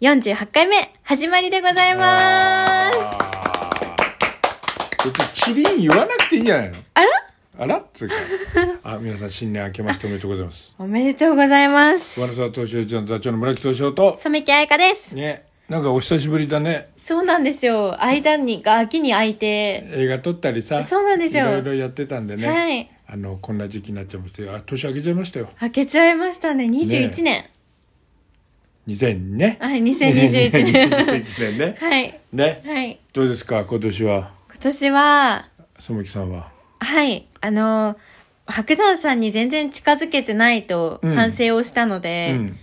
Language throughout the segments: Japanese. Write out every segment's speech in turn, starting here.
48回目、始まりでございます。別にチリン言わなくていいんじゃないの？あら？あらっつうか。あ、皆さん新年明けましておめでとうございます。おめでとうございます。一の座長の村木と、染木彩香です。ね、なんかお久しぶりだね。そうなんですよ。間に、が秋に空いて。映画撮ったりさ、そうなんですよいろいろやってたんでね。はい。あの、こんな時期になっちゃいまして、あ、年明けちゃいましたよ。開けちゃいましたね。21年。2000ね。はい、2021年。2021年ね。はい。ね。はい。どうですか、今年は、今年は、染木さんは？はい、あの、白山さんに全然近づけてないとうん反省をしたのうで、ん。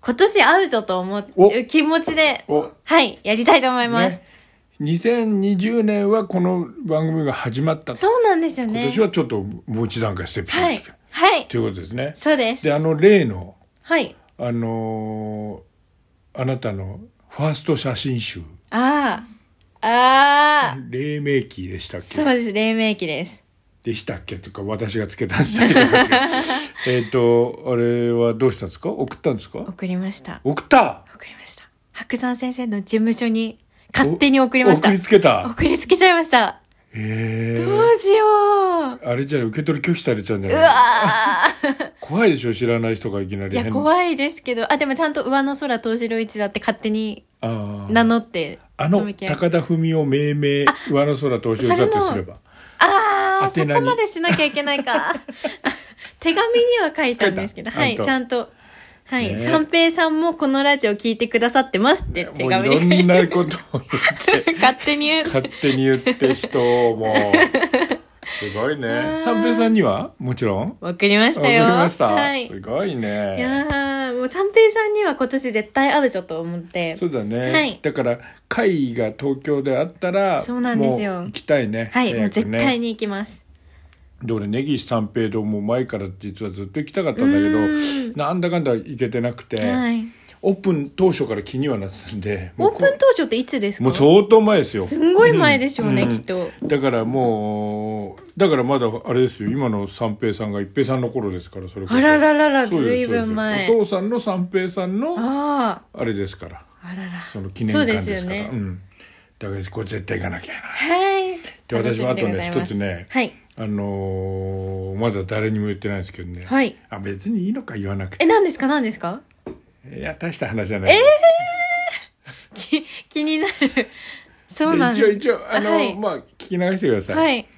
今年会うぞと思おう気持ちで、お、はい、やりたいと思います。ね。2020年はこの番組が始まった。そうなんですよね。今年はちょっともう一段階ステップしはいてきた。。はい。ということですね。そうです。で、あの例の、はい。あのーあなたのファースト写真集、ああ。ああ。黎明期でしたっけ？そうです。黎明期です。でしたっけ？とか、私がつけたんでしたけど。えっと、あれはどうしたんですか？送ったんですか？送りました。送った？送りました。白山先生の事務所に勝手に送りました。送りつけた？送りつけちゃいました。へえ。どうしよう。あれじゃ受け取り拒否されちゃうんじゃうないわー。怖いでしょ知らない人がいきなり。いや、変怖いですけど、あ、でもちゃんと上の空東四郎一だって勝手に名乗って、あの高田文夫命名上の空投資だとすれば。ああ、そこまでしなきゃいけないか。手紙には書いたんですけど、はい、ちゃんと。はい、ね。三平さんもこのラジオ聞いてくださってますって手紙に書いいろんなことを言ってて、勝手に言う。勝手に言って人をもうすごいね。三平さんには？もちろん？送りましたよ。ました、はい。いすごいね。やー、もう三平さんには今年絶対会うぞと思って。そうだね、はい。だから会が東京であったらそうなんですよ。行きたいね。はい、もう絶対に行きます。で俺根岸三平堂も前から実はずっと行きたかったんだけどなんだかんだ行けてなくて、はい。オープン当初から気にはなってたんでオープン当初っていつですか？もう相当前ですよ。すんごい前でしょうね、うん。きっと。だからもうだからまだあれですよ。今の三平さんが一平さんの頃ですからそれこそ。あらららら、ずいぶん前。お父さんの三平さんのああ。れですから。あ、あらら。その記念館ですから。ね。うん、だからこれ絶対行かなきゃいけない。はい。で私もあとね一つねはい。あのーまだ誰にも言ってないですけどね、はい。あ別にいいのか言わなくて。え、何ですか？何ですか？いや大した話じゃない、き、気になる。そうでなん一応一応あの、はい。まあ聞き流してください、はい。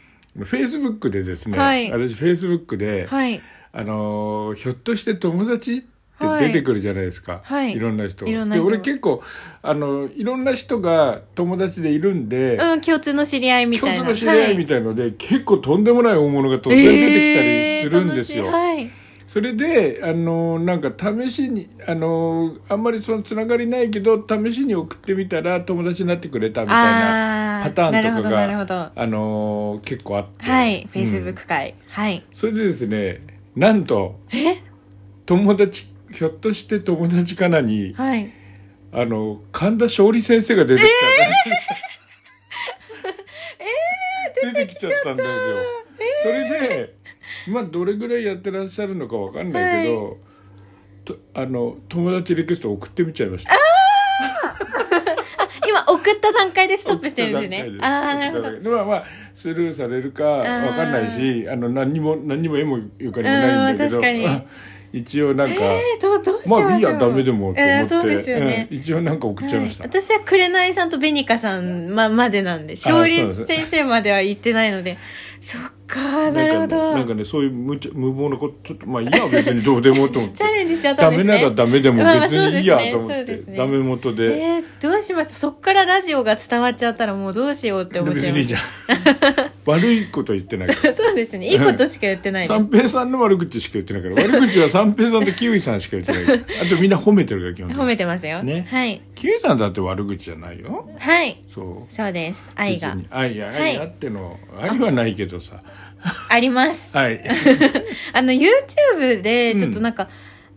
フェイスブックでですね、はい。私フェイスブックで、はい。あのーひょっとして友達ってはい。出てくるじゃないですか、はい。ろんな人。いろんな人。で俺結構あのいろんな人が友達でいるんで、うん、共通の知り合いみたいな。共通の知り合いみたいので、結構とんでもない大物が突然出てきたりするんですよ、えー。それであのなんか試しにあのあんまりそのつながりないけど試しに送ってみたら友達になってくれたみたいなパターンとかがあの結構あって。はい。フェイスブッうん。ク会。はい。それでですねなんとえ？友達ひょっとして友達かなにはい。あの神田勝利先生が出てきた、出てきちゃった。んですよ、それでまあどれぐらいやってらっしゃるのかわかんないけど、とあの友達リクエスト送ってみちゃいましたった段階でストップしてるんですね。ああ、なるほど。でまあまあスルーされるかわかんないしあの何にも何にも絵もゆかりもないんだけど。一応なんか、えー、どう、どうしまあ B はダメでもと思って、えーそうですよね。うん。一応なんか送っちゃいました、はい、私は紅さんと紅香さんままでなんで勝利先生までは行ってないのでそっかなるほなんかねなんどかねそういう無茶無謀なことちょっとまあいいや 別にどうでもと思って。チャレンジしちゃったんですね。ダメならダメでもま あ別にいいやと思って、そうですねダメ元で、えー、どうしました？そっからラジオが伝わっちゃったらもうどうしようって思っちゃいまし別にいいじゃん 悪いこと言ってないから。た そうですね。いいことしか言ってないで三平さんの悪口しか言ってないから。悪口は三平さんとキウイさんしか言ってない あとみんな褒めてるから基本的褒めにてますよ。ね。はい。キウイさんだって悪口じゃないよ。はい。そう。そうです。愛が。愛やはい。愛やっての、愛はないけどさ。あります。はい。あの YouTube でちょっとなんか、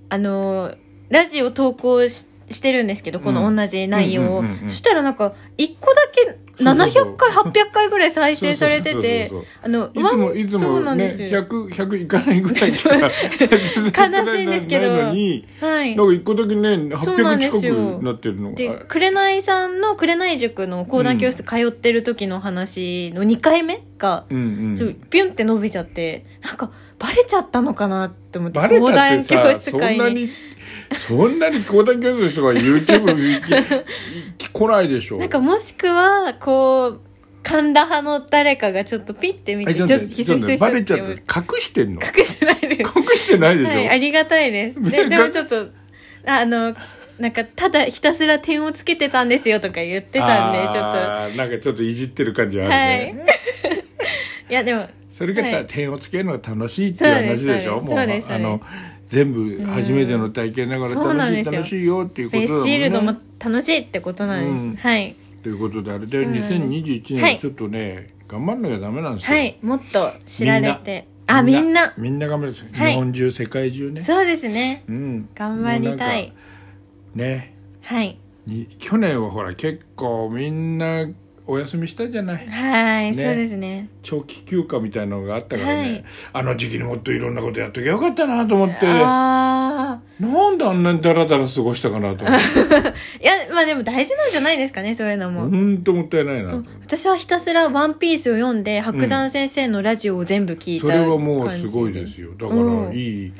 あのラジオ投稿ししてるんですけど、この同じ内容を。そしたらなんか、一個だけそうそうそう。700回、800回ぐらい再生されててあの、いつもいつそうもねなんですよ。100 100いかないぐらいしか悲しいんですけど。はい。なん。か一個だけねそうなんです800よ。近くなってるのでが、紅さんの紅塾の講談教室通ってる時の話の2回目が、うんうん。ピュンって伸びちゃって、なんか、バレちゃったのかなって思って、講談教室会に。そんなに講談教室の人が YouTube 見き来ないでしょなんかもしくは、こう、神田派の誰かがちょっとピッて見て、ちょっと待ってひちょっと待ってバレちゃって隠してんの隠してないです。隠してないでしょ、はい、ありがたいです。で、でもちょっと、あの、なんか、ただひたすら点をつけてたんですよとか言ってたんで、ちょっと。あなんかちょっといじってる感じあるはい、。いや、でも、それがはい。点をつけるのが楽しいっていう話でしょ？そうですそうですもうあの全部初めての体験だから楽しい楽しいよっていうことだもんね。スシールドも楽しいってことなんです。うん。はい。ということであれでそうなんです。2021はい。年ちょっとね、頑張んなきゃダメなんですよ。はい。もっと知られて。あ、みんな。みんな頑張るんですよ、はい。日本中世界中ね。そうですね。うん。頑張りたい。ね。はい。に去年はほら結構みんなお休みしたじゃない。はい、ね。そうですね。長期休暇みたいなのがあったからね、はい。あの時期にもっといろんなことやっときゃよかったなと思って。あなんであんなにダラダラ過ごしたかなと思って。あ。いや、まあでも大事なんじゃないですかね、そういうのも。ほんともったいないな。私はひたすら「ワンピースを読んで白山先生のラジオを全部聞いたそ感じ。で、れはもうすごいですよ。だからうん。いい、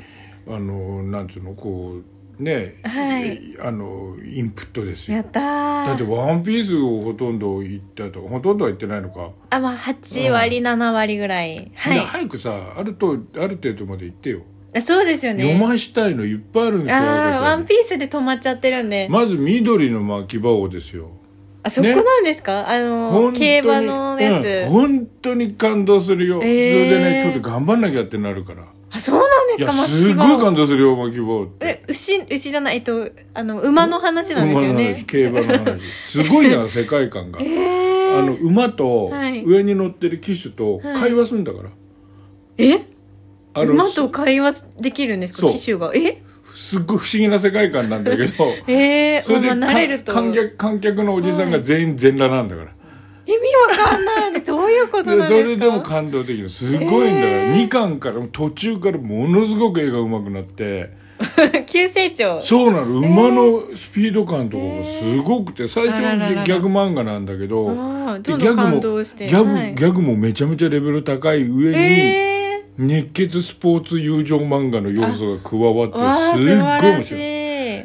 あのなんつうのこうね、はい。あのインプットですよ。やっただって「ーワンピースをほとんど言ったとほとんどは言ってないのか、あまあ8割、7割ぐらい。はでい早くさあるとある程度まで言ってよ、あそうですよね。読ましたいのいっぱいあるんですよあワンピースで止まっちゃってるんで、まず緑の巻き場王ですよ。あそこなんですか、あの競馬のやつ、うん。本当に感動するよ、えー。それでねちょっと頑張んなきゃってなるからあそうなんですか？すっごい感動するよ巻き場王って。え牛牛じゃないえっとあの馬の話なんですよね。競馬の話。すごいな世界観が、えー、あの馬とはい。上に乗ってる騎手と会話するんだから、え？あの馬と会話できるんですか騎手が？え？すっごい不思議な世界観なんだけど。えー、それで、まあ、慣れると。観客観客のおじさんが全員全裸なんだから、意味わかんない。でどういうことなんですか？でそれでも感動的なすごいんだから、えー。2巻から途中からものすごく絵が上手くなって。急成長。そうなの。馬のスピード感とかがすごくて。最初あらららら。ギャグ漫画なんだけどああでどんどん感動して。ギャグ、はい。ギャグもめちゃめちゃレベル高い上に、え熱血スポーツ友情漫画の要素が加わってすっごい面白い。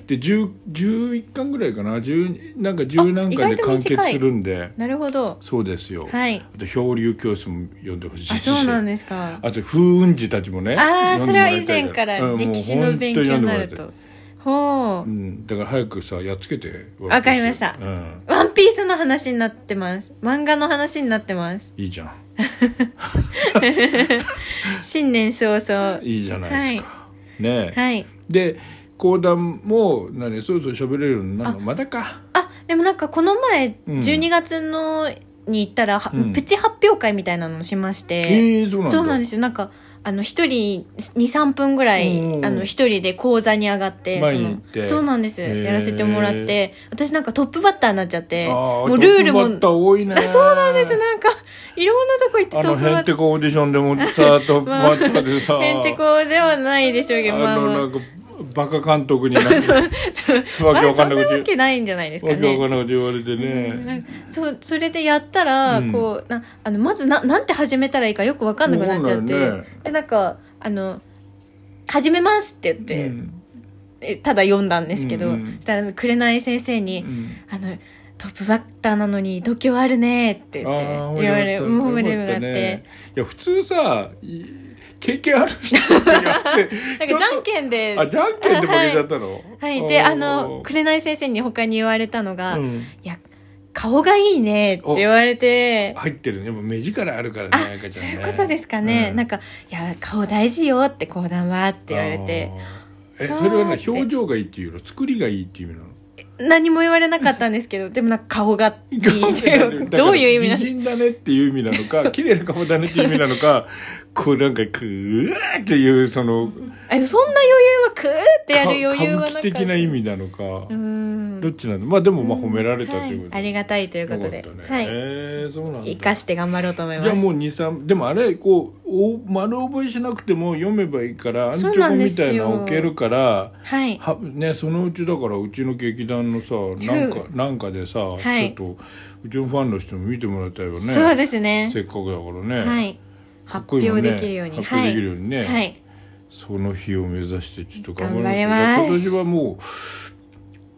いで10 11巻ぐらいかな？10なんか10何巻で完結するんで。なるほど。そうですよ、はい。あと漂流教室も読んでほしいし。あそうなんですか。あと風雲児たちもねああそれは以前からうん歴史の勉強になると。ほう。うん、だから早くさやっつけてわかりました。うん、ワンピースの話になってます。漫画の話になってます。いいじゃん。新年早々。いいじゃないですか、ねえ、はい。で講談も何そろそろ喋れるようになるの？まだか。あでもなんかこの前うん。12月のに行ったら、はうん。プチ発表会みたいなのをしまして、ええそうなんだ。そうなんですよ。なんかあの一人23分ぐらい、うんあの一人で講座に上がって前そのそうなんです。やらせてもらって。私なんかトップバッターになっちゃって。あもーうルールもトップバッター多いね。あ そうなんですなんかいろんなとこ行ってあのトップバッター。ヘンテコオーディションでもさトップバッターでさ、へんてこではないでしょうけどまあまあ。あのなんかバカ監督になって わまけわかんなくてけないんじゃないですかわけわかねんなくて言われてなねん。かそうそれでやったら、うん。こうなあのまずななんて始めたらいいかよく分かんなくなっちゃって、ね。でなんかあの「始めます」って言って、うん。えただ読んだんですけど、うんうん。そしたら紅先生に、うん。あの「トップバッターなのに度胸あるね」って言って言われもう褒めてよかったもらって、ねいや普通さい経験ある人がやって なんかじゃんんけんで。あじゃんけんで負けちゃったの？はい、はい、であー。の紅先生に他に言われたのが「うん。いや顔がいいね」って言われて。入ってるね。もう目力あるからねちゃんね。そういうことですかね、うん。なんか「いや顔大事よ」って講談はって言われて。えそれはね表情がいいっていうの？作りがいいっていう意味なの？何も言われなかったんですけどでもなんか顔がいい。っていうだからどういう意味なんです美人だねっていう意味なのか綺麗な顔だねっていう意味なのかこうなんかクーっていうそのあそんな余裕はクーってやる余裕はなかった歌舞伎的な意味なのか、う んどっちなのまあでもまあ褒められたとはい。いうことで、ありがたいということで。ね、はい。えーそうなんだ。生かして頑張ろうと思います。じゃあもう23でもあれこうお丸覚えしなくても読めばいいからアンチョコみたいなの置けるからはい。はねそのうちだからうちの劇団のさなんかなんかでさ、はい。ちょっとうちのファンの人も見てもらいたいよね。そうですね。せっかくだからね、はい。発表できるように。発表できるようにね、はい、はい、その日を目指してちょっと頑張ります。今年はもう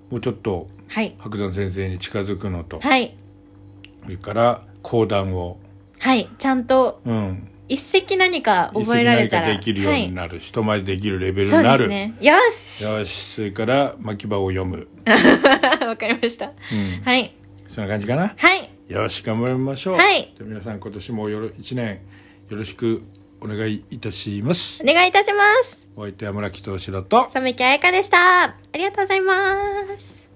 もうちょっとはい。白山先生に近づくのと、はい。それから講談を。はい。ちゃんとうん。一石何か覚えられたら。一石何かできるようになる、人前できるレベルになる、ですね。よし。よし。それから巻き場を読む、わかりました。うん、はい。そんな感じかな？はい。よし。頑張りましょう。はい。皆さん今年もよろ1年よろしくお願いいたします。お願いいたします。お相手は村木敏郎と。染木彩香でした。ありがとうございます